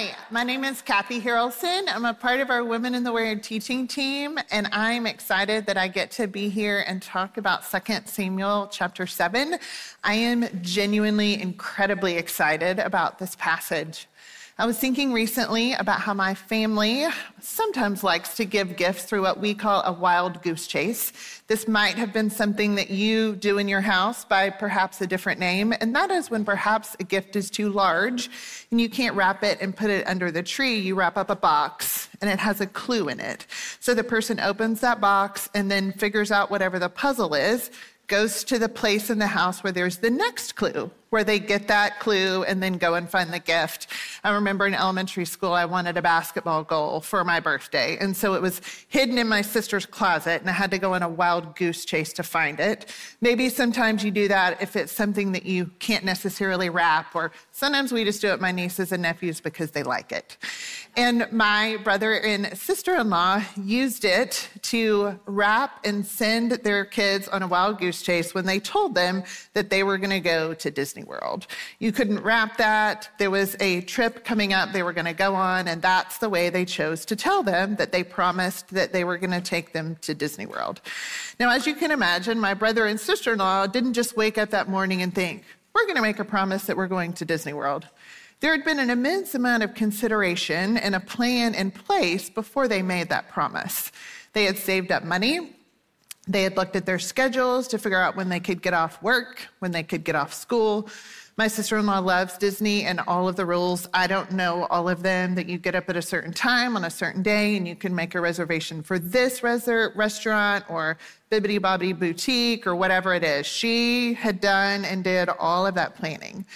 Hi, my name is Kathy Harrelson. I'm a part of our Women in the Word teaching team, and I'm excited that I get to be here and talk about 2 Samuel chapter 7. I am genuinely incredibly excited about this passage. I was thinking recently about how my family sometimes likes to give gifts through what we call a wild goose chase. This might have been something that you do in your house by perhaps a different name, and that is when perhaps a gift is too large and you can't wrap it and put it under the tree. You wrap up a box and it has a clue in it. So the person opens that box and then figures out whatever the puzzle is goes to the place in the house where there's the next clue, where they get that clue and then go and find the gift. I remember in elementary school, I wanted a basketball goal for my birthday. And so it was hidden in my sister's closet, and I had to go on a wild goose chase to find it. Maybe sometimes you do that if it's something that you can't necessarily wrap, or sometimes we just do it my nieces and nephews because they like it. And my brother and sister in law used it to wrap and send their kids on a wild goose chase when they told them that they were going to go to Disney World. You couldn't wrap that. There was a trip coming up they were going to go on, and that's the way they chose to tell them that they promised that they were going to take them to Disney World. Now, as you can imagine, my brother and sister in law didn't just wake up that morning and think, we're going to make a promise that we're going to Disney World. There had been an immense amount of consideration and a plan in place before they made that promise. They had saved up money. They had looked at their schedules to figure out when they could get off work, when they could get off school. My sister in law loves Disney and all of the rules. I don't know all of them that you get up at a certain time on a certain day and you can make a reservation for this res- restaurant or Bibbidi Bobbidi Boutique or whatever it is. She had done and did all of that planning.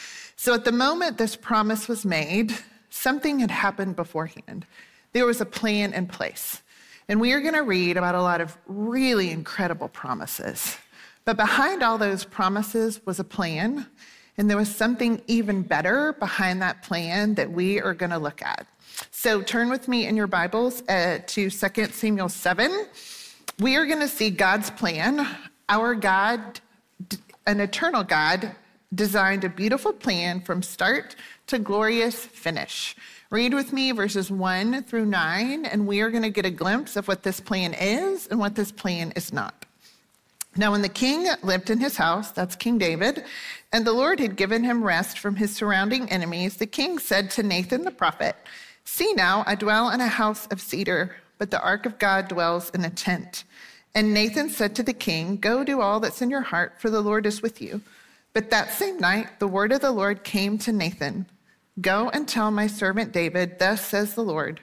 So at the moment this promise was made, something had happened beforehand. There was a plan in place. And we are going to read about a lot of really incredible promises. But behind all those promises was a plan, and there was something even better behind that plan that we are going to look at. So turn with me in your Bibles uh, to 2 Samuel 7. We are going to see God's plan. Our God, an eternal God, designed a beautiful plan from start to glorious finish. Read with me verses 1 through 9, and we are going to get a glimpse of what this plan is and what this plan is not. Now, when the king lived in his house, that's King David, and the Lord had given him rest from his surrounding enemies, the king said to Nathan the prophet, See now, I dwell in a house of cedar, but the ark of God dwells in a tent. And Nathan said to the king, Go do all that's in your heart, for the Lord is with you. But that same night, the word of the Lord came to Nathan Go and tell my servant David, Thus says the Lord,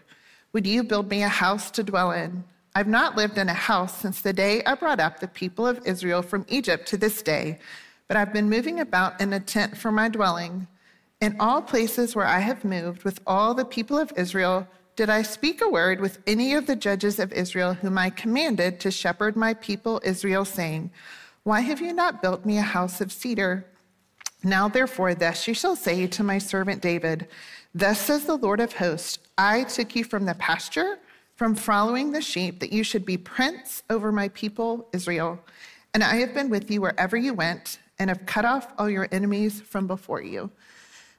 Would you build me a house to dwell in? I've not lived in a house since the day I brought up the people of Israel from Egypt to this day, but I've been moving about in a tent for my dwelling. In all places where I have moved with all the people of Israel, did I speak a word with any of the judges of Israel whom I commanded to shepherd my people Israel, saying, why have you not built me a house of cedar? Now, therefore, thus you shall say to my servant David, Thus says the Lord of hosts, I took you from the pasture, from following the sheep, that you should be prince over my people Israel. And I have been with you wherever you went, and have cut off all your enemies from before you.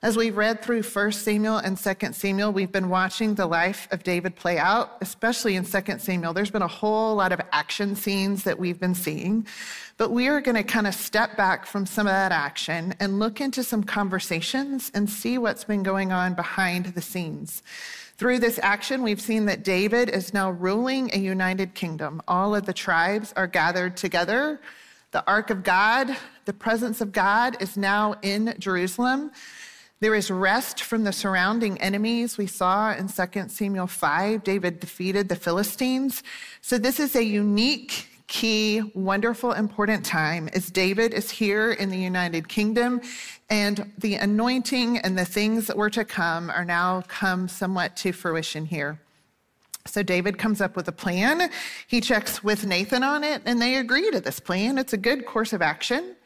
As we've read through 1 Samuel and 2 Samuel, we've been watching the life of David play out, especially in 2 Samuel. There's been a whole lot of action scenes that we've been seeing. But we are going to kind of step back from some of that action and look into some conversations and see what's been going on behind the scenes. Through this action, we've seen that David is now ruling a united kingdom. All of the tribes are gathered together. The ark of God, the presence of God, is now in Jerusalem. There is rest from the surrounding enemies. We saw in 2 Samuel 5, David defeated the Philistines. So, this is a unique, key, wonderful, important time as David is here in the United Kingdom, and the anointing and the things that were to come are now come somewhat to fruition here. So David comes up with a plan. He checks with Nathan on it, and they agree to this plan. It's a good course of action,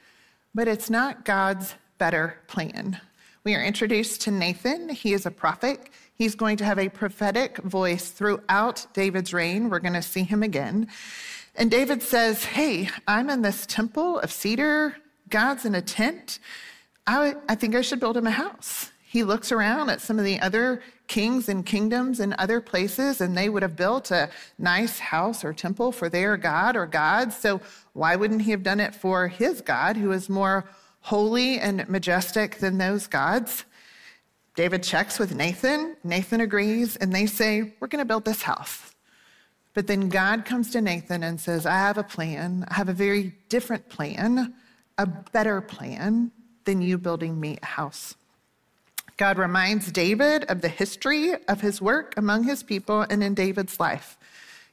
but it's not God's better plan. We are introduced to Nathan. He is a prophet. He's going to have a prophetic voice throughout David's reign. We're going to see him again. And David says, Hey, I'm in this temple of cedar. God's in a tent. I, I think I should build him a house. He looks around at some of the other kings and kingdoms in other places, and they would have built a nice house or temple for their God or gods. So, why wouldn't he have done it for his God, who is more holy and majestic than those gods? David checks with Nathan. Nathan agrees, and they say, We're going to build this house. But then God comes to Nathan and says, I have a plan. I have a very different plan, a better plan than you building me a house. God reminds David of the history of his work among his people and in David's life.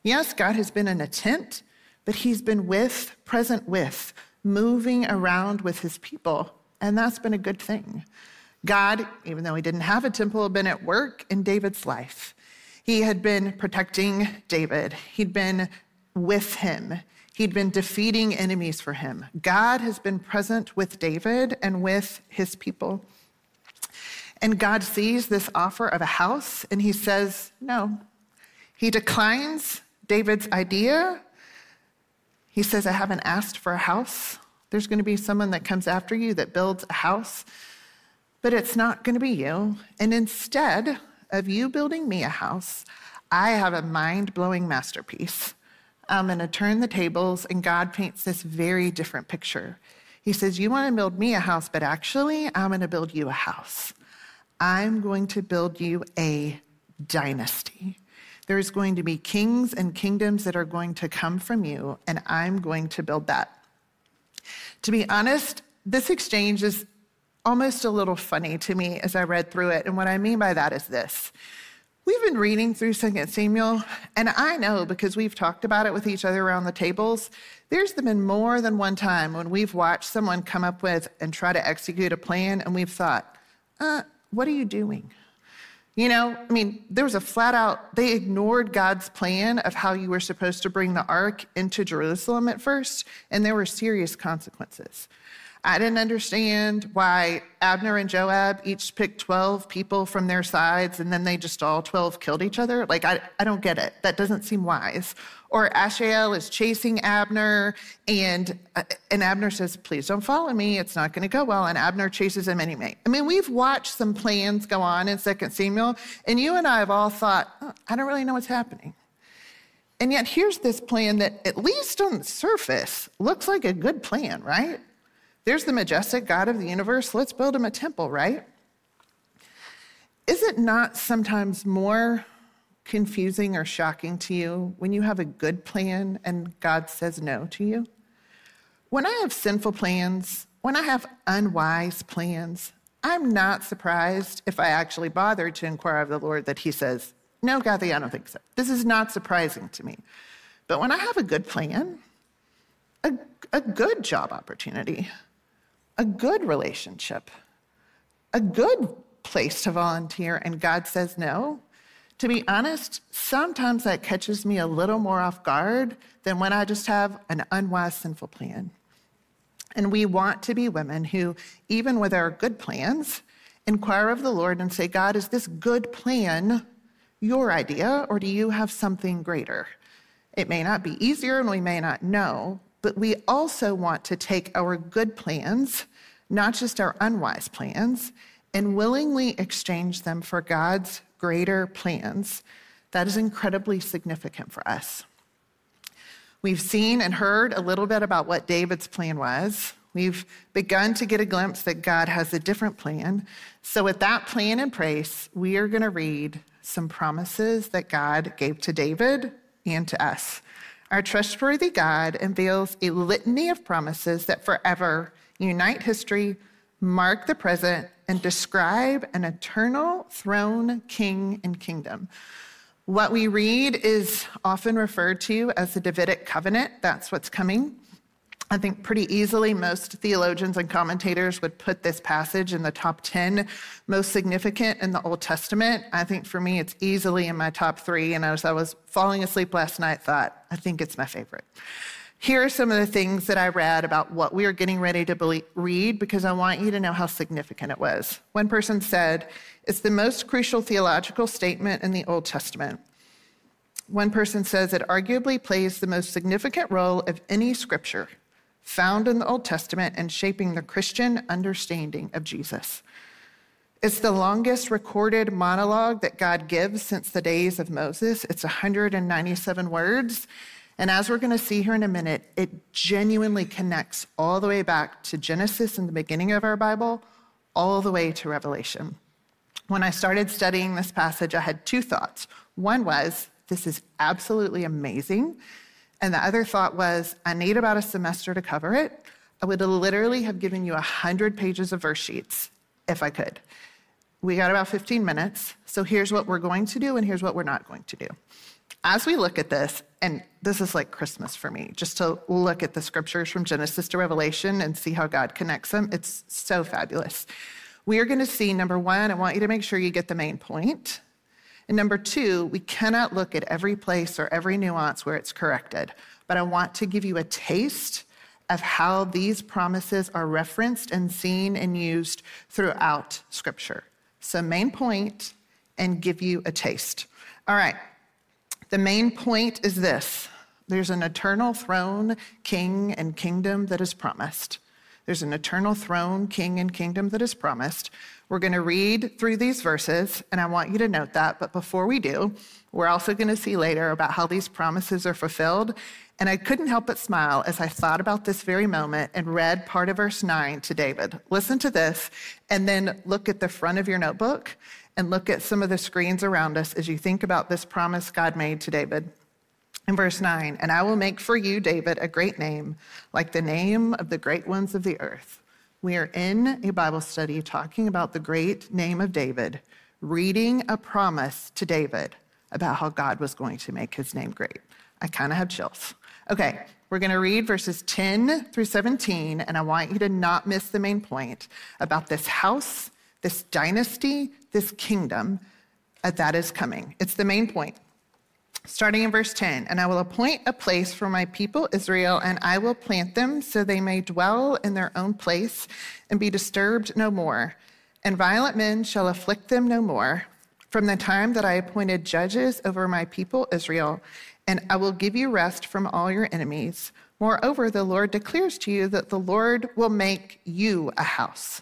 Yes, God has been in a tent, but he's been with, present with, moving around with his people. And that's been a good thing. God, even though he didn't have a temple, had been at work in David's life. He had been protecting David, he'd been with him, he'd been defeating enemies for him. God has been present with David and with his people. And God sees this offer of a house and he says, no. He declines David's idea. He says, I haven't asked for a house. There's going to be someone that comes after you that builds a house, but it's not going to be you. And instead of you building me a house, I have a mind blowing masterpiece. I'm going to turn the tables, and God paints this very different picture. He says, You want to build me a house, but actually, I'm going to build you a house. I'm going to build you a dynasty. There's going to be kings and kingdoms that are going to come from you, and I'm going to build that. To be honest, this exchange is almost a little funny to me as I read through it. And what I mean by that is this. We've been reading through 2 Samuel, and I know because we've talked about it with each other around the tables, there's been more than one time when we've watched someone come up with and try to execute a plan, and we've thought, uh, what are you doing? You know, I mean, there was a flat out, they ignored God's plan of how you were supposed to bring the ark into Jerusalem at first, and there were serious consequences. I didn't understand why Abner and Joab each picked 12 people from their sides and then they just all 12 killed each other. Like, I, I don't get it. That doesn't seem wise. Or Asahel is chasing Abner and, uh, and Abner says, Please don't follow me. It's not going to go well. And Abner chases him anyway. I mean, we've watched some plans go on in 2 Samuel, and you and I have all thought, oh, I don't really know what's happening. And yet, here's this plan that, at least on the surface, looks like a good plan, right? There's the majestic God of the universe. Let's build him a temple, right? Is it not sometimes more confusing or shocking to you when you have a good plan and God says no to you? When I have sinful plans, when I have unwise plans, I'm not surprised if I actually bother to inquire of the Lord that He says, No, Kathy, I don't think so. This is not surprising to me. But when I have a good plan, a, a good job opportunity, a good relationship, a good place to volunteer, and God says no, to be honest, sometimes that catches me a little more off guard than when I just have an unwise, sinful plan. And we want to be women who, even with our good plans, inquire of the Lord and say, God, is this good plan your idea, or do you have something greater? It may not be easier and we may not know, but we also want to take our good plans, not just our unwise plans, and willingly exchange them for God's greater plans. That is incredibly significant for us. We've seen and heard a little bit about what David's plan was. We've begun to get a glimpse that God has a different plan. So, with that plan in place, we are going to read some promises that God gave to David and to us. Our trustworthy God unveils a litany of promises that forever unite history, mark the present, and describe an eternal throne, king, and kingdom. What we read is often referred to as the Davidic covenant. That's what's coming. I think pretty easily most theologians and commentators would put this passage in the top 10 most significant in the Old Testament. I think for me, it's easily in my top three. And as I was falling asleep last night, thought, I think it's my favorite. Here are some of the things that I read about what we are getting ready to read because I want you to know how significant it was. One person said, It's the most crucial theological statement in the Old Testament. One person says it arguably plays the most significant role of any scripture found in the Old Testament and shaping the Christian understanding of Jesus. It's the longest recorded monologue that God gives since the days of Moses. It's 197 words. And as we're going to see here in a minute, it genuinely connects all the way back to Genesis in the beginning of our Bible, all the way to Revelation. When I started studying this passage, I had two thoughts. One was, this is absolutely amazing. And the other thought was, I need about a semester to cover it. I would literally have given you 100 pages of verse sheets if I could. We got about 15 minutes. So here's what we're going to do, and here's what we're not going to do as we look at this, and this is like Christmas for me, just to look at the scriptures from Genesis to Revelation and see how God connects them, it's so fabulous. We are going to see number one, I want you to make sure you get the main point. And number two, we cannot look at every place or every nuance where it's corrected, but I want to give you a taste of how these promises are referenced and seen and used throughout Scripture. So, main point, and give you a taste. All right, the main point is this there's an eternal throne, king, and kingdom that is promised. There's an eternal throne, king, and kingdom that is promised. We're going to read through these verses, and I want you to note that. But before we do, we're also going to see later about how these promises are fulfilled. And I couldn't help but smile as I thought about this very moment and read part of verse 9 to David. Listen to this, and then look at the front of your notebook and look at some of the screens around us as you think about this promise God made to David. In verse 9, and I will make for you, David, a great name, like the name of the great ones of the earth. We are in a Bible study talking about the great name of David, reading a promise to David about how God was going to make his name great. I kind of have chills. Okay, we're going to read verses 10 through 17, and I want you to not miss the main point about this house this dynasty, this kingdom uh, that is coming. It's the main point. Starting in verse 10, and I will appoint a place for my people Israel, and I will plant them so they may dwell in their own place and be disturbed no more. And violent men shall afflict them no more from the time that I appointed judges over my people Israel, and I will give you rest from all your enemies. Moreover, the Lord declares to you that the Lord will make you a house.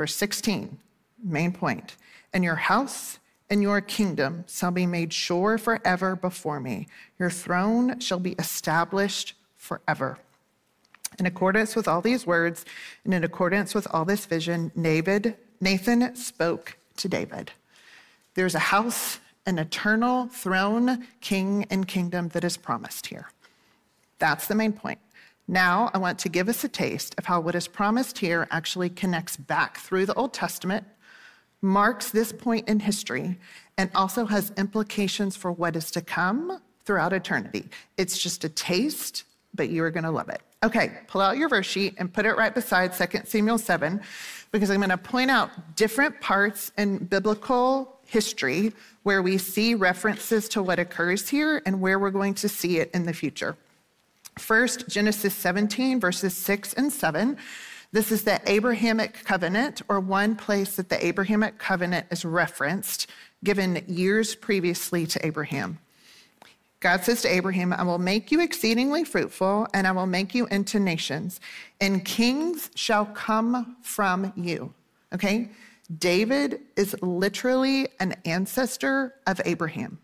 Verse 16, main point. And your house and your kingdom shall be made sure forever before me. Your throne shall be established forever. In accordance with all these words and in accordance with all this vision, David, Nathan spoke to David. There's a house, an eternal throne, king, and kingdom that is promised here. That's the main point. Now, I want to give us a taste of how what is promised here actually connects back through the Old Testament, marks this point in history, and also has implications for what is to come throughout eternity. It's just a taste, but you are going to love it. Okay, pull out your verse sheet and put it right beside 2 Samuel 7, because I'm going to point out different parts in biblical history where we see references to what occurs here and where we're going to see it in the future. First, Genesis 17, verses 6 and 7. This is the Abrahamic covenant, or one place that the Abrahamic covenant is referenced, given years previously to Abraham. God says to Abraham, I will make you exceedingly fruitful, and I will make you into nations, and kings shall come from you. Okay? David is literally an ancestor of Abraham.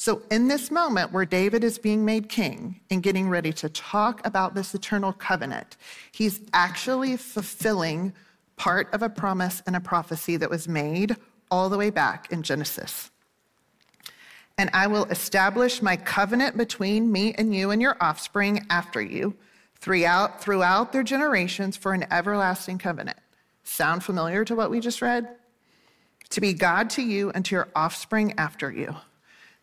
So, in this moment where David is being made king and getting ready to talk about this eternal covenant, he's actually fulfilling part of a promise and a prophecy that was made all the way back in Genesis. And I will establish my covenant between me and you and your offspring after you throughout, throughout their generations for an everlasting covenant. Sound familiar to what we just read? To be God to you and to your offspring after you.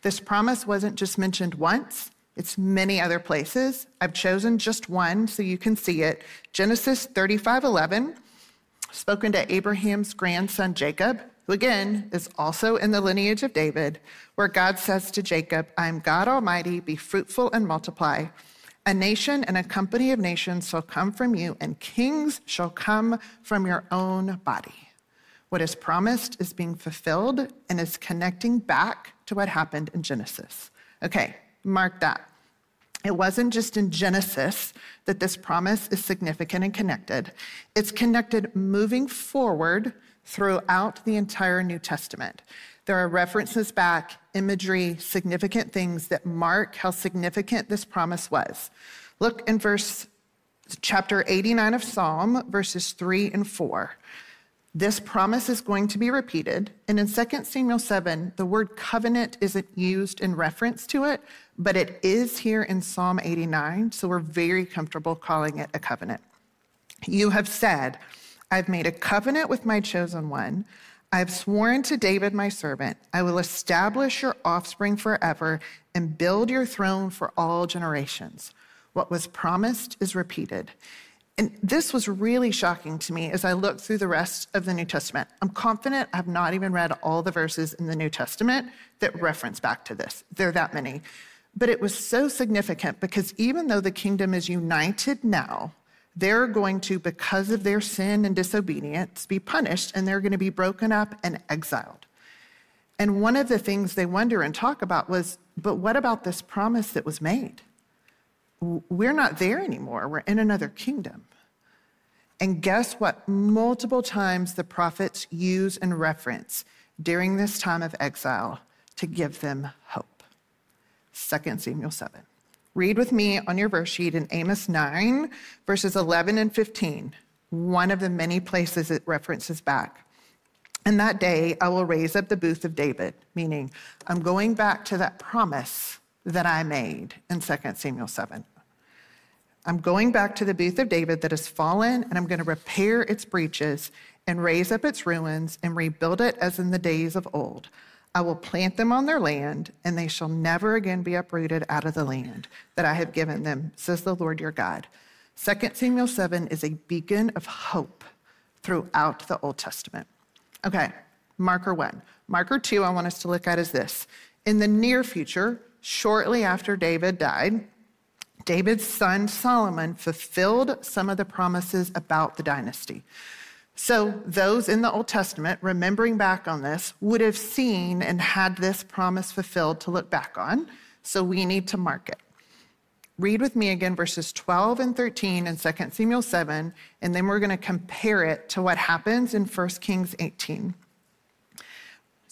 This promise wasn't just mentioned once, it's many other places. I've chosen just one so you can see it. Genesis 35 11. spoken to Abraham's grandson Jacob, who again is also in the lineage of David, where God says to Jacob, I am God Almighty, be fruitful and multiply. A nation and a company of nations shall come from you, and kings shall come from your own body. What is promised is being fulfilled and is connecting back to what happened in Genesis. Okay, mark that. It wasn't just in Genesis that this promise is significant and connected. It's connected moving forward throughout the entire New Testament. There are references back, imagery, significant things that mark how significant this promise was. Look in verse chapter 89 of Psalm, verses 3 and 4. This promise is going to be repeated. And in 2 Samuel 7, the word covenant isn't used in reference to it, but it is here in Psalm 89. So we're very comfortable calling it a covenant. You have said, I've made a covenant with my chosen one. I've sworn to David, my servant, I will establish your offspring forever and build your throne for all generations. What was promised is repeated. And this was really shocking to me as I looked through the rest of the New Testament. I'm confident I've not even read all the verses in the New Testament that reference back to this. There are that many. But it was so significant because even though the kingdom is united now, they're going to, because of their sin and disobedience, be punished and they're going to be broken up and exiled. And one of the things they wonder and talk about was but what about this promise that was made? We're not there anymore. We're in another kingdom. And guess what? Multiple times the prophets use and reference during this time of exile to give them hope. 2 Samuel 7. Read with me on your verse sheet in Amos 9, verses 11 and 15, one of the many places it references back. And that day I will raise up the booth of David, meaning I'm going back to that promise that I made in 2 Samuel 7. I'm going back to the booth of David that has fallen, and I'm going to repair its breaches and raise up its ruins and rebuild it as in the days of old. I will plant them on their land, and they shall never again be uprooted out of the land that I have given them, says the Lord your God. 2 Samuel 7 is a beacon of hope throughout the Old Testament. Okay, marker one. Marker two, I want us to look at is this. In the near future, shortly after David died, David's son Solomon fulfilled some of the promises about the dynasty. So, those in the Old Testament, remembering back on this, would have seen and had this promise fulfilled to look back on. So, we need to mark it. Read with me again verses 12 and 13 in 2 Samuel 7, and then we're going to compare it to what happens in 1 Kings 18.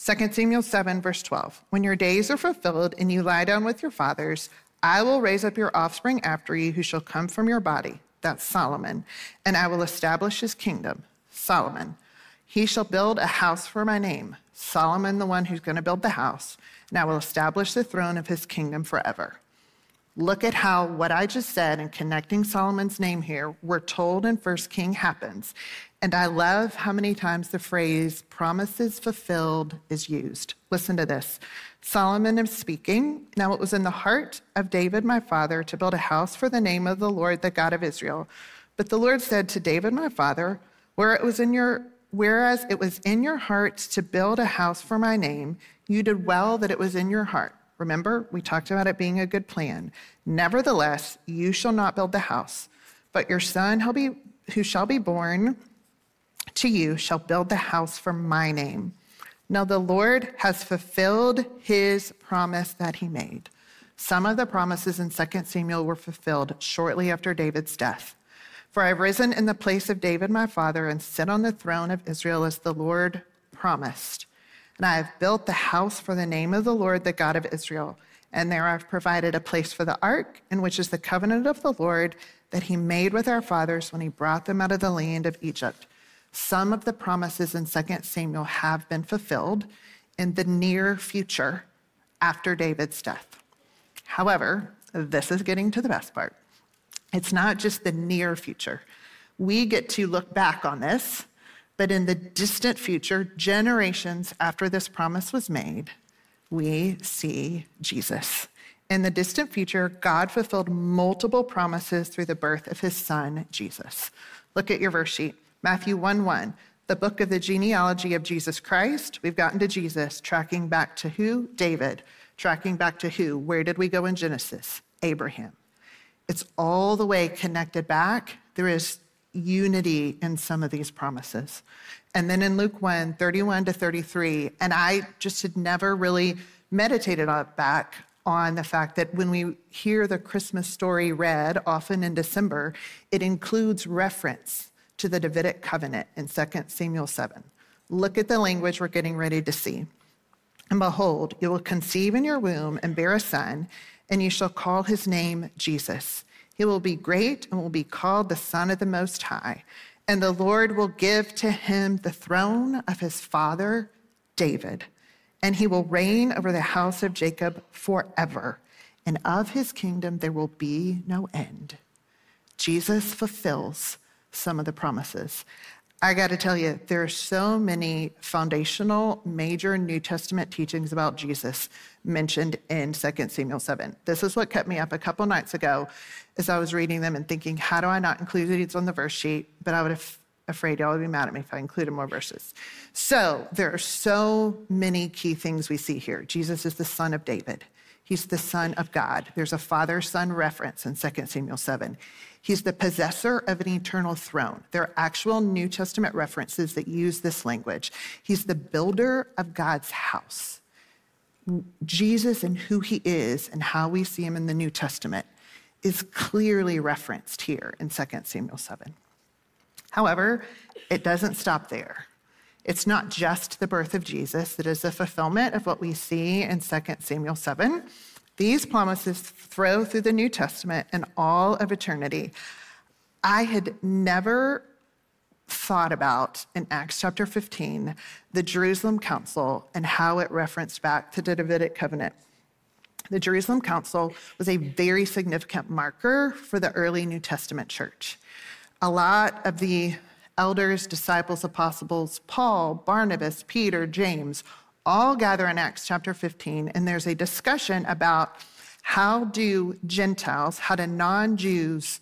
2 Samuel 7, verse 12. When your days are fulfilled and you lie down with your fathers, I will raise up your offspring after you who shall come from your body. That's Solomon. And I will establish his kingdom. Solomon. He shall build a house for my name. Solomon, the one who's going to build the house. And I will establish the throne of his kingdom forever. Look at how what I just said in connecting Solomon's name here, we're told in First King happens. And I love how many times the phrase promises fulfilled is used. Listen to this. Solomon is speaking. Now it was in the heart of David, my father, to build a house for the name of the Lord, the God of Israel. But the Lord said to David, my father, where it was in your whereas it was in your heart to build a house for my name, you did well that it was in your heart. Remember, we talked about it being a good plan. Nevertheless, you shall not build the house, but your son who shall be born to you shall build the house for my name. Now the Lord has fulfilled his promise that he made. Some of the promises in 2 Samuel were fulfilled shortly after David's death. For I have risen in the place of David my father and sit on the throne of Israel as the Lord promised. And I have built the house for the name of the Lord, the God of Israel. And there I've provided a place for the ark, in which is the covenant of the Lord that he made with our fathers when he brought them out of the land of Egypt. Some of the promises in 2 Samuel have been fulfilled in the near future after David's death. However, this is getting to the best part. It's not just the near future. We get to look back on this but in the distant future, generations after this promise was made, we see Jesus. In the distant future, God fulfilled multiple promises through the birth of his son, Jesus. Look at your verse sheet. Matthew 1 1, the book of the genealogy of Jesus Christ. We've gotten to Jesus, tracking back to who? David. Tracking back to who? Where did we go in Genesis? Abraham. It's all the way connected back. There is unity in some of these promises. And then in Luke 1, 31 to 33, and I just had never really meditated on back on the fact that when we hear the Christmas story read, often in December, it includes reference to the Davidic covenant in 2 Samuel 7. Look at the language we're getting ready to see. And behold, you will conceive in your womb and bear a son, and you shall call his name Jesus. He will be great and will be called the Son of the Most High. And the Lord will give to him the throne of his father, David, and he will reign over the house of Jacob forever. And of his kingdom there will be no end. Jesus fulfills some of the promises. I got to tell you, there are so many foundational, major New Testament teachings about Jesus mentioned in 2 Samuel 7. This is what kept me up a couple nights ago as I was reading them and thinking, how do I not include these on the verse sheet? But I would have afraid y'all would be mad at me if I included more verses. So there are so many key things we see here. Jesus is the son of David. He's the son of God. There's a father son reference in 2 Samuel 7. He's the possessor of an eternal throne. There are actual New Testament references that use this language. He's the builder of God's house. Jesus and who he is and how we see him in the New Testament is clearly referenced here in 2 Samuel 7. However, it doesn't stop there. It's not just the birth of Jesus that is the fulfillment of what we see in 2 Samuel 7. These promises throw through the New Testament and all of eternity. I had never thought about in Acts chapter 15 the Jerusalem Council and how it referenced back to the Davidic covenant. The Jerusalem Council was a very significant marker for the early New Testament church. A lot of the elders, disciples, apostles, Paul, Barnabas, Peter, James, all gather in Acts chapter 15, and there's a discussion about how do Gentiles, how do non Jews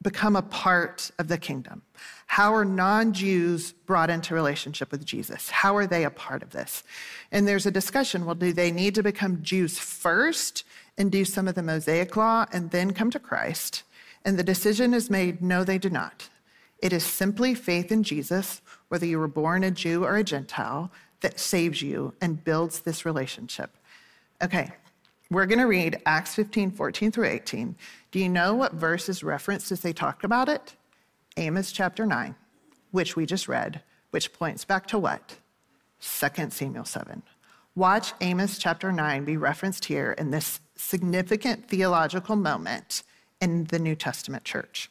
become a part of the kingdom? How are non Jews brought into relationship with Jesus? How are they a part of this? And there's a discussion well, do they need to become Jews first and do some of the Mosaic law and then come to Christ? And the decision is made no, they do not. It is simply faith in Jesus, whether you were born a Jew or a Gentile, that saves you and builds this relationship. Okay, we're going to read Acts 15, 14 through 18. Do you know what verse is referenced as they talk about it? Amos chapter 9, which we just read, which points back to what? 2 Samuel 7. Watch Amos chapter 9 be referenced here in this significant theological moment in the New Testament church.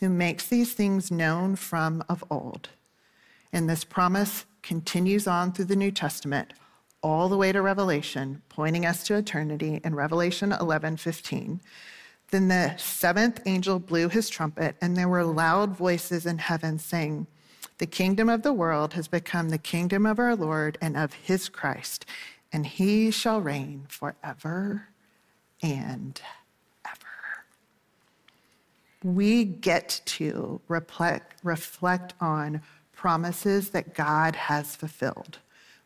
who makes these things known from of old. And this promise continues on through the New Testament all the way to Revelation, pointing us to eternity in Revelation 11 15. Then the seventh angel blew his trumpet, and there were loud voices in heaven saying, The kingdom of the world has become the kingdom of our Lord and of his Christ, and he shall reign forever and we get to reflect, reflect on promises that God has fulfilled.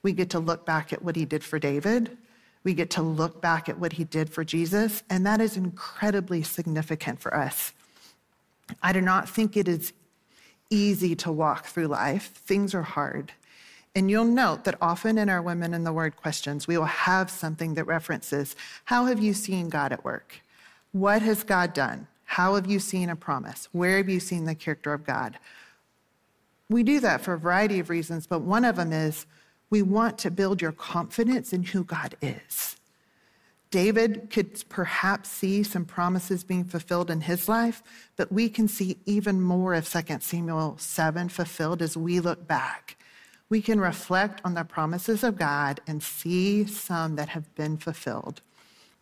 We get to look back at what he did for David. We get to look back at what he did for Jesus, and that is incredibly significant for us. I do not think it is easy to walk through life. Things are hard. And you'll note that often in our Women in the Word questions, we will have something that references How have you seen God at work? What has God done? How have you seen a promise? Where have you seen the character of God? We do that for a variety of reasons, but one of them is we want to build your confidence in who God is. David could perhaps see some promises being fulfilled in his life, but we can see even more of 2 Samuel 7 fulfilled as we look back. we can reflect on the promises of God and see some that have been fulfilled.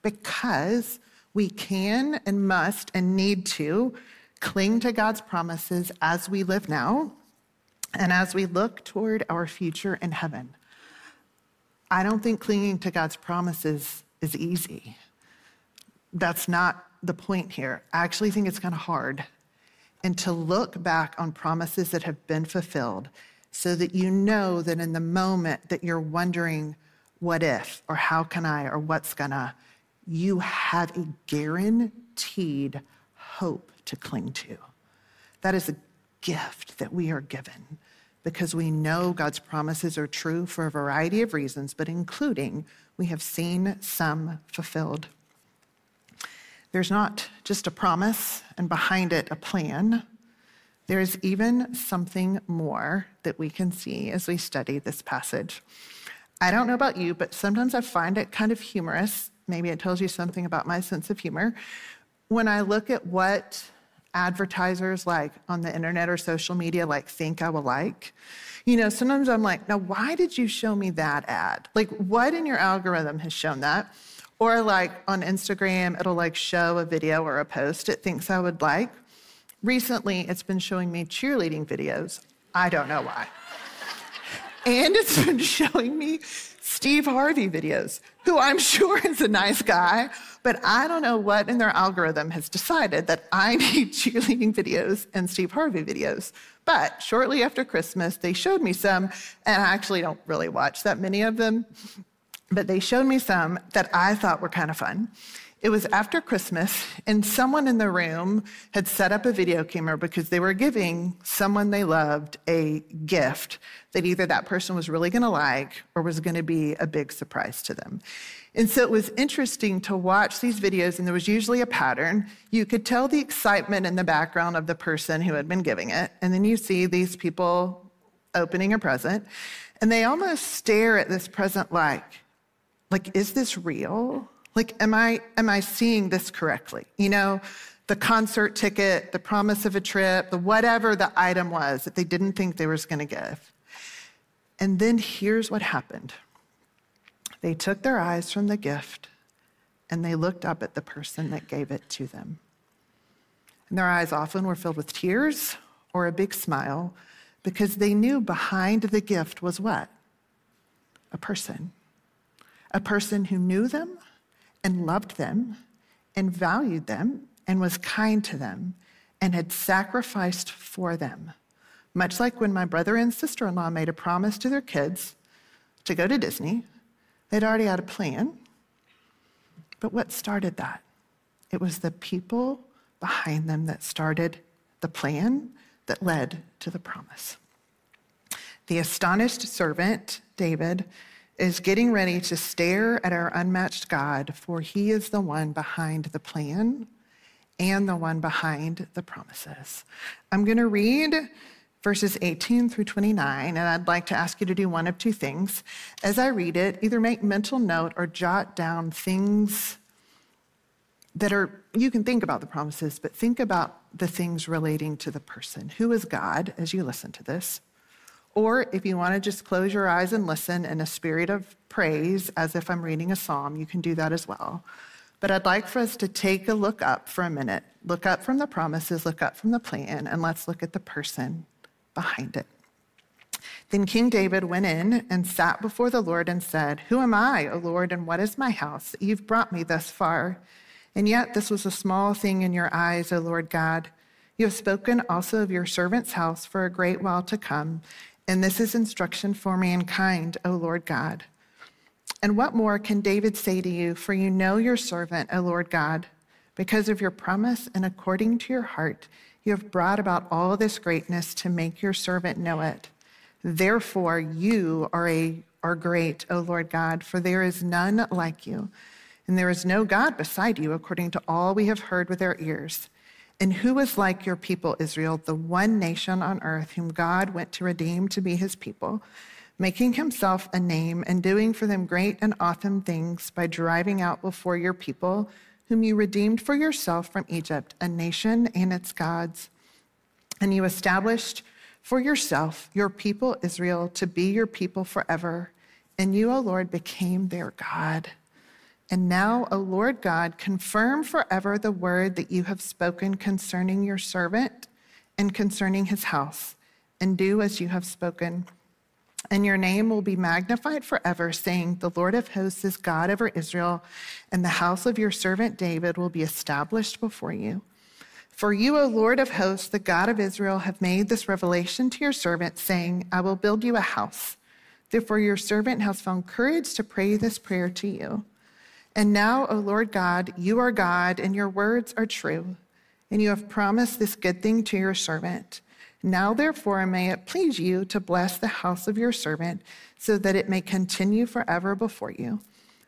Because we can and must and need to cling to God's promises as we live now and as we look toward our future in heaven. I don't think clinging to God's promises is easy. That's not the point here. I actually think it's kind of hard. And to look back on promises that have been fulfilled so that you know that in the moment that you're wondering, what if, or how can I, or what's gonna, you have a guaranteed hope to cling to. That is a gift that we are given because we know God's promises are true for a variety of reasons, but including we have seen some fulfilled. There's not just a promise and behind it a plan. There's even something more that we can see as we study this passage. I don't know about you, but sometimes I find it kind of humorous. Maybe it tells you something about my sense of humor. When I look at what advertisers like on the internet or social media like think I will like. You know, sometimes I'm like, now why did you show me that ad? Like what in your algorithm has shown that? Or like on Instagram, it'll like show a video or a post it thinks I would like. Recently, it's been showing me cheerleading videos. I don't know why. and it's been showing me Steve Harvey videos, who I'm sure is a nice guy, but I don't know what in their algorithm has decided that I need cheerleading videos and Steve Harvey videos. But shortly after Christmas, they showed me some, and I actually don't really watch that many of them, but they showed me some that I thought were kind of fun. It was after Christmas, and someone in the room had set up a video camera because they were giving someone they loved a gift that either that person was really going to like or was going to be a big surprise to them. And so it was interesting to watch these videos, and there was usually a pattern. You could tell the excitement in the background of the person who had been giving it, and then you see these people opening a present, and they almost stare at this present like, like, is this real? Like, am I, am I seeing this correctly? You know, the concert ticket, the promise of a trip, the whatever the item was that they didn't think they was going to give. And then here's what happened. They took their eyes from the gift and they looked up at the person that gave it to them. And their eyes often were filled with tears or a big smile because they knew behind the gift was what? A person. A person who knew them and loved them and valued them and was kind to them and had sacrificed for them. Much like when my brother and sister in law made a promise to their kids to go to Disney, they'd already had a plan. But what started that? It was the people behind them that started the plan that led to the promise. The astonished servant, David, is getting ready to stare at our unmatched God, for he is the one behind the plan and the one behind the promises. I'm going to read verses 18 through 29, and I'd like to ask you to do one of two things. As I read it, either make mental note or jot down things that are, you can think about the promises, but think about the things relating to the person. Who is God as you listen to this? Or if you want to just close your eyes and listen in a spirit of praise, as if I'm reading a psalm, you can do that as well. But I'd like for us to take a look up for a minute. Look up from the promises, look up from the plan, and let's look at the person behind it. Then King David went in and sat before the Lord and said, Who am I, O Lord, and what is my house that you've brought me thus far? And yet this was a small thing in your eyes, O Lord God. You have spoken also of your servant's house for a great while to come and this is instruction for mankind, O Lord God. And what more can David say to you? For you know your servant, O Lord God. Because of your promise and according to your heart, you have brought about all this greatness to make your servant know it. Therefore, you are, a, are great, O Lord God, for there is none like you, and there is no God beside you, according to all we have heard with our ears. And who is like your people, Israel, the one nation on earth whom God went to redeem to be his people, making himself a name and doing for them great and awesome things by driving out before your people, whom you redeemed for yourself from Egypt, a nation and its gods. And you established for yourself your people Israel to be your people forever, and you, O Lord, became their God. And now, O Lord God, confirm forever the word that you have spoken concerning your servant and concerning his house, and do as you have spoken. And your name will be magnified forever, saying, The Lord of hosts is God over Israel, and the house of your servant David will be established before you. For you, O Lord of hosts, the God of Israel, have made this revelation to your servant, saying, I will build you a house. Therefore, your servant has found courage to pray this prayer to you. And now, O Lord God, you are God, and your words are true, and you have promised this good thing to your servant. Now, therefore, may it please you to bless the house of your servant, so that it may continue forever before you.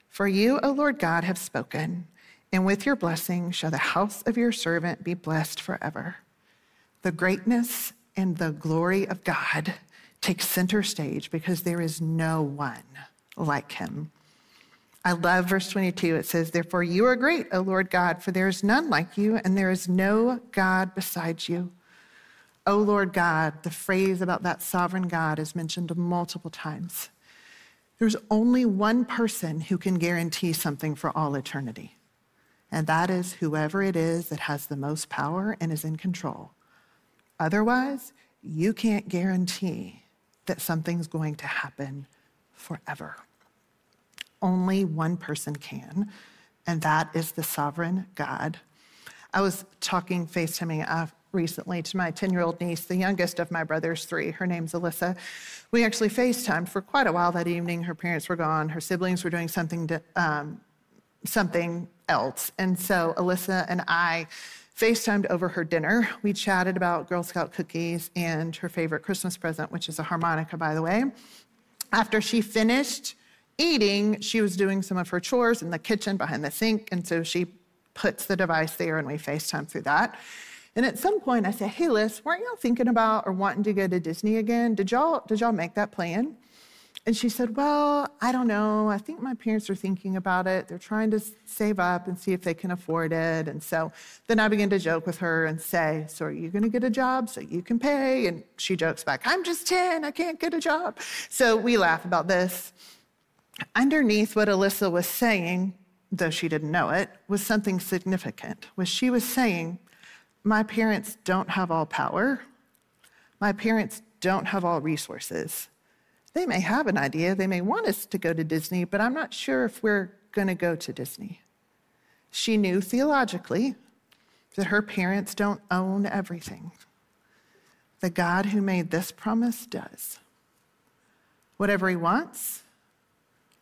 For you, O Lord God, have spoken and with your blessing shall the house of your servant be blessed forever. The greatness and the glory of God take center stage because there is no one like him. I love verse 22. It says, Therefore, you are great, O Lord God, for there is none like you, and there is no God besides you. O Lord God, the phrase about that sovereign God is mentioned multiple times. There's only one person who can guarantee something for all eternity and that is whoever it is that has the most power and is in control. Otherwise, you can't guarantee that something's going to happen forever. Only one person can, and that is the sovereign God. I was talking, FaceTiming uh, recently to my 10 year old niece, the youngest of my brother's three. Her name's Alyssa. We actually FaceTimed for quite a while that evening. Her parents were gone, her siblings were doing something to, um, something else. And so Alyssa and I FaceTimed over her dinner. We chatted about Girl Scout cookies and her favorite Christmas present, which is a harmonica, by the way. After she finished eating, she was doing some of her chores in the kitchen behind the sink. And so she puts the device there and we FaceTime through that. And at some point I said, Hey Liz, weren't y'all thinking about or wanting to go to Disney again? Did y'all did y'all make that plan? And she said, Well, I don't know. I think my parents are thinking about it. They're trying to save up and see if they can afford it. And so then I began to joke with her and say, So are you going to get a job so you can pay? And she jokes back, I'm just 10. I can't get a job. So we laugh about this. Underneath what Alyssa was saying, though she didn't know it, was something significant. Was she was saying, My parents don't have all power. My parents don't have all resources they may have an idea, they may want us to go to Disney, but I'm not sure if we're going to go to Disney. She knew theologically that her parents don't own everything. The God who made this promise does. Whatever he wants,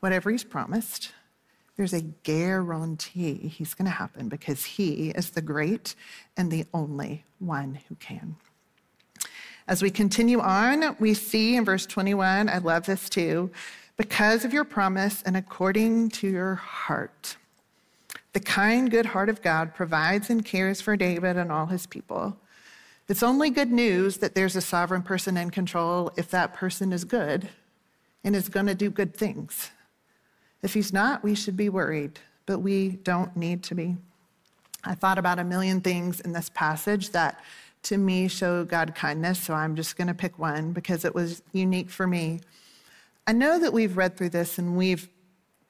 whatever he's promised, there's a guarantee he's going to happen because he is the great and the only one who can. As we continue on, we see in verse 21, I love this too, because of your promise and according to your heart. The kind, good heart of God provides and cares for David and all his people. It's only good news that there's a sovereign person in control if that person is good and is going to do good things. If he's not, we should be worried, but we don't need to be. I thought about a million things in this passage that to me show God kindness, so I'm just going to pick one because it was unique for me. I know that we've read through this and we've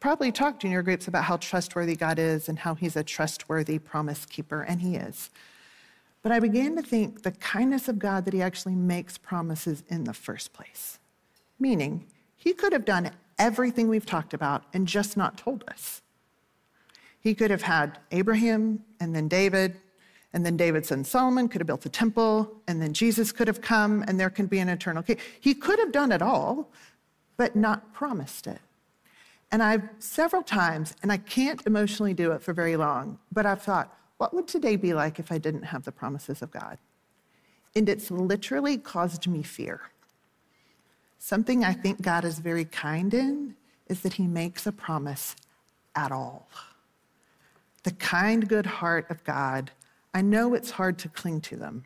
probably talked in your groups about how trustworthy God is and how he's a trustworthy promise keeper, and he is. But I began to think the kindness of God that he actually makes promises in the first place. Meaning, he could have done everything we've talked about and just not told us. He could have had Abraham and then David and then David's son Solomon could have built the temple, and then Jesus could have come, and there can be an eternal king. He could have done it all, but not promised it. And I've several times, and I can't emotionally do it for very long, but I've thought, what would today be like if I didn't have the promises of God? And it's literally caused me fear. Something I think God is very kind in is that he makes a promise at all. The kind, good heart of God I know it's hard to cling to them.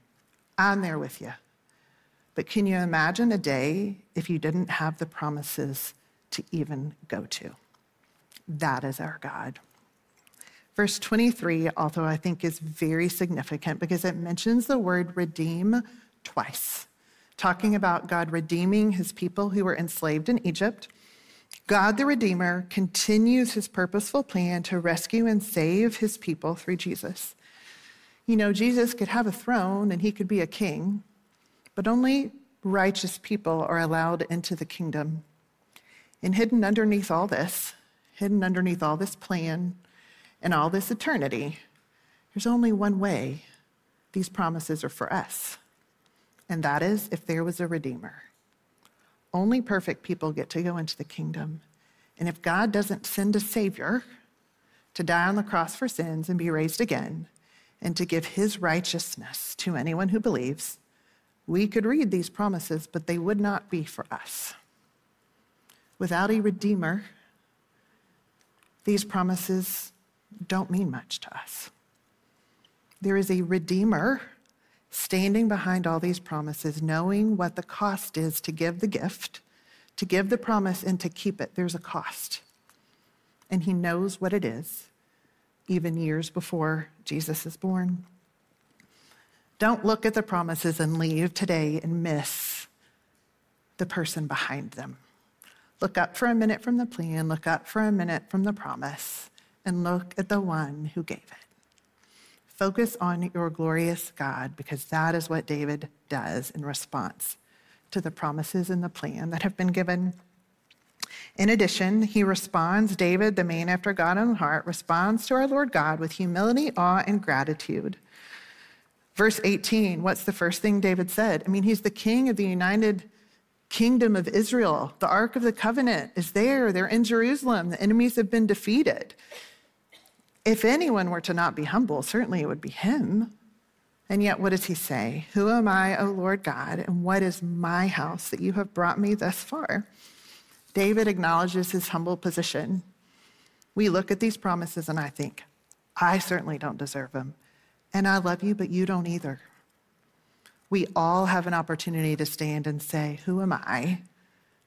I'm there with you. But can you imagine a day if you didn't have the promises to even go to? That is our God. Verse 23, although I think is very significant because it mentions the word redeem twice. Talking about God redeeming his people who were enslaved in Egypt. God the Redeemer continues his purposeful plan to rescue and save his people through Jesus. You know, Jesus could have a throne and he could be a king, but only righteous people are allowed into the kingdom. And hidden underneath all this, hidden underneath all this plan and all this eternity, there's only one way these promises are for us, and that is if there was a Redeemer. Only perfect people get to go into the kingdom. And if God doesn't send a Savior to die on the cross for sins and be raised again, and to give his righteousness to anyone who believes, we could read these promises, but they would not be for us. Without a Redeemer, these promises don't mean much to us. There is a Redeemer standing behind all these promises, knowing what the cost is to give the gift, to give the promise, and to keep it. There's a cost. And he knows what it is, even years before Jesus is born. Don't look at the promises and leave today and miss the person behind them. Look up for a minute from the plan, look up for a minute from the promise, and look at the one who gave it. Focus on your glorious God because that is what David does in response to the promises and the plan that have been given. In addition, he responds, David, the man after God in heart, responds to our Lord God with humility, awe, and gratitude. Verse 18, what's the first thing David said? I mean, he's the king of the united kingdom of Israel. The Ark of the Covenant is there, they're in Jerusalem. The enemies have been defeated. If anyone were to not be humble, certainly it would be him. And yet, what does he say? Who am I, O Lord God, and what is my house that you have brought me thus far? David acknowledges his humble position. We look at these promises and I think, I certainly don't deserve them. And I love you, but you don't either. We all have an opportunity to stand and say, Who am I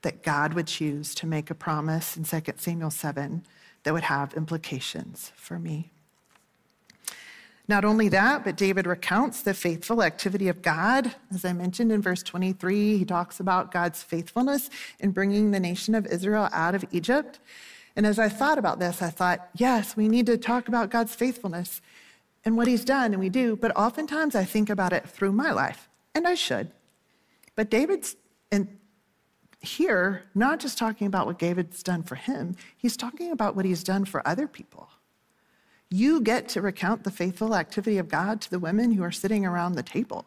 that God would choose to make a promise in 2 Samuel 7 that would have implications for me. Not only that, but David recounts the faithful activity of God. As I mentioned in verse 23, he talks about God's faithfulness in bringing the nation of Israel out of Egypt. And as I thought about this, I thought, yes, we need to talk about God's faithfulness and what he's done, and we do. But oftentimes I think about it through my life, and I should. But David's here not just talking about what David's done for him, he's talking about what he's done for other people. You get to recount the faithful activity of God to the women who are sitting around the table,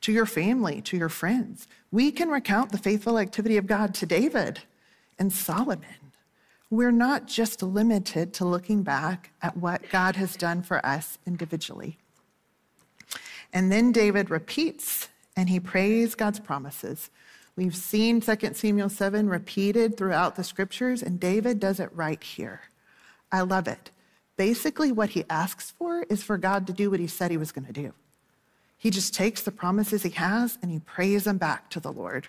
to your family, to your friends. We can recount the faithful activity of God to David and Solomon. We're not just limited to looking back at what God has done for us individually. And then David repeats and he prays God's promises We've seen 2 Samuel 7 repeated throughout the scriptures, and David does it right here. I love it. Basically, what he asks for is for God to do what he said he was going to do. He just takes the promises he has and he prays them back to the Lord.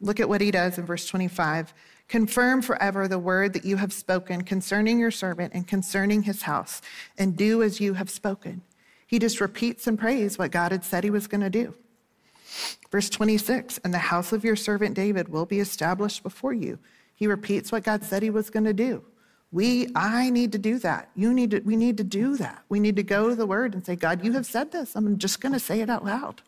Look at what he does in verse 25. Confirm forever the word that you have spoken concerning your servant and concerning his house, and do as you have spoken. He just repeats and prays what God had said he was going to do. Verse 26 And the house of your servant David will be established before you. He repeats what God said he was going to do. We, I need to do that. You need to, we need to do that. We need to go to the word and say, God, you have said this. I'm just going to say it out loud.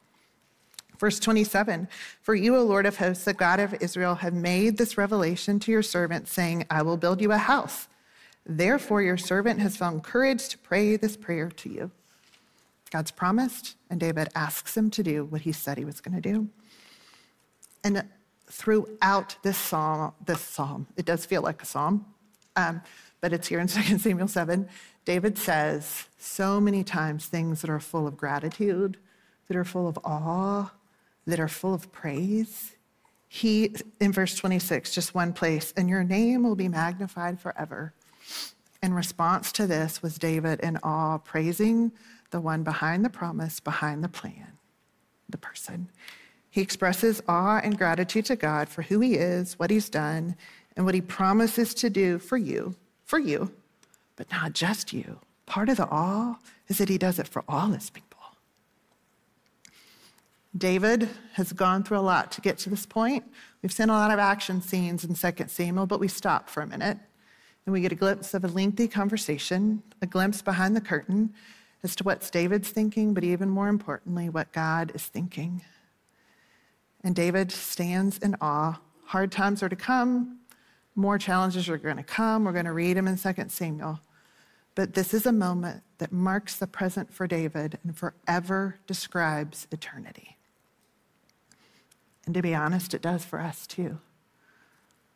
Verse 27 For you, O Lord of hosts, the God of Israel, have made this revelation to your servant, saying, I will build you a house. Therefore, your servant has found courage to pray this prayer to you. God's promised, and David asks him to do what he said he was going to do. And throughout this psalm, this psalm, it does feel like a psalm, um, but it's here in 2 Samuel 7. David says so many times things that are full of gratitude, that are full of awe, that are full of praise. He, in verse 26, just one place, and your name will be magnified forever. In response to this was David in awe, praising the one behind the promise, behind the plan, the person. He expresses awe and gratitude to God for who he is, what he's done, and what he promises to do for you, for you, but not just you. Part of the awe is that he does it for all his people. David has gone through a lot to get to this point. We've seen a lot of action scenes in 2 Samuel, but we stop for a minute and we get a glimpse of a lengthy conversation, a glimpse behind the curtain as to what's David's thinking, but even more importantly, what God is thinking. And David stands in awe. Hard times are to come, more challenges are going to come. We're going to read them in 2 Samuel. But this is a moment that marks the present for David and forever describes eternity. And to be honest, it does for us too.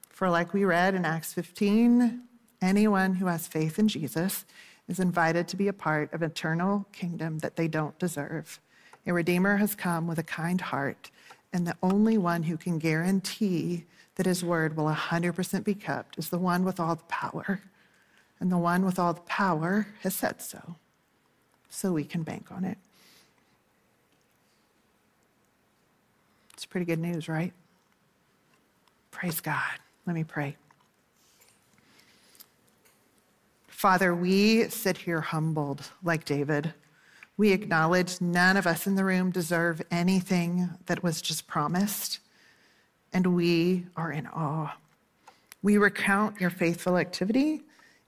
For, like we read in Acts 15, anyone who has faith in Jesus is invited to be a part of eternal kingdom that they don't deserve. A Redeemer has come with a kind heart, and the only one who can guarantee that his word will 100% be kept is the one with all the power. And the one with all the power has said so. So we can bank on it. It's pretty good news, right? Praise God. Let me pray. Father, we sit here humbled like David. We acknowledge none of us in the room deserve anything that was just promised, and we are in awe. We recount your faithful activity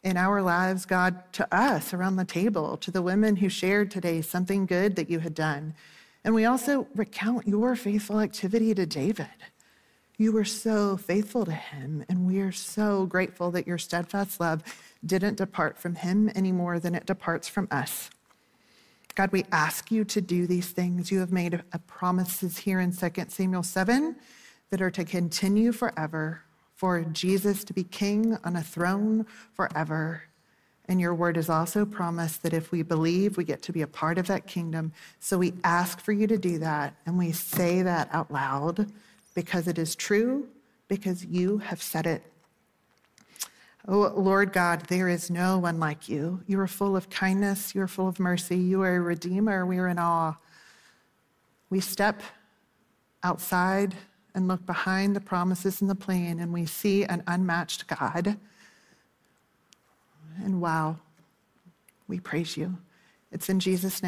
in our lives, God, to us around the table, to the women who shared today something good that you had done. And we also recount your faithful activity to David. You were so faithful to him, and we are so grateful that your steadfast love didn't depart from him any more than it departs from us. God, we ask you to do these things. You have made promises here in 2 Samuel 7 that are to continue forever, for Jesus to be king on a throne forever. And your word is also promised that if we believe, we get to be a part of that kingdom. So we ask for you to do that, and we say that out loud because it is true, because you have said it. Oh, Lord God, there is no one like you. You are full of kindness. You are full of mercy. You are a redeemer. We are in awe. We step outside and look behind the promises in the plan, and we see an unmatched God. And wow, we praise you. It's in Jesus' name.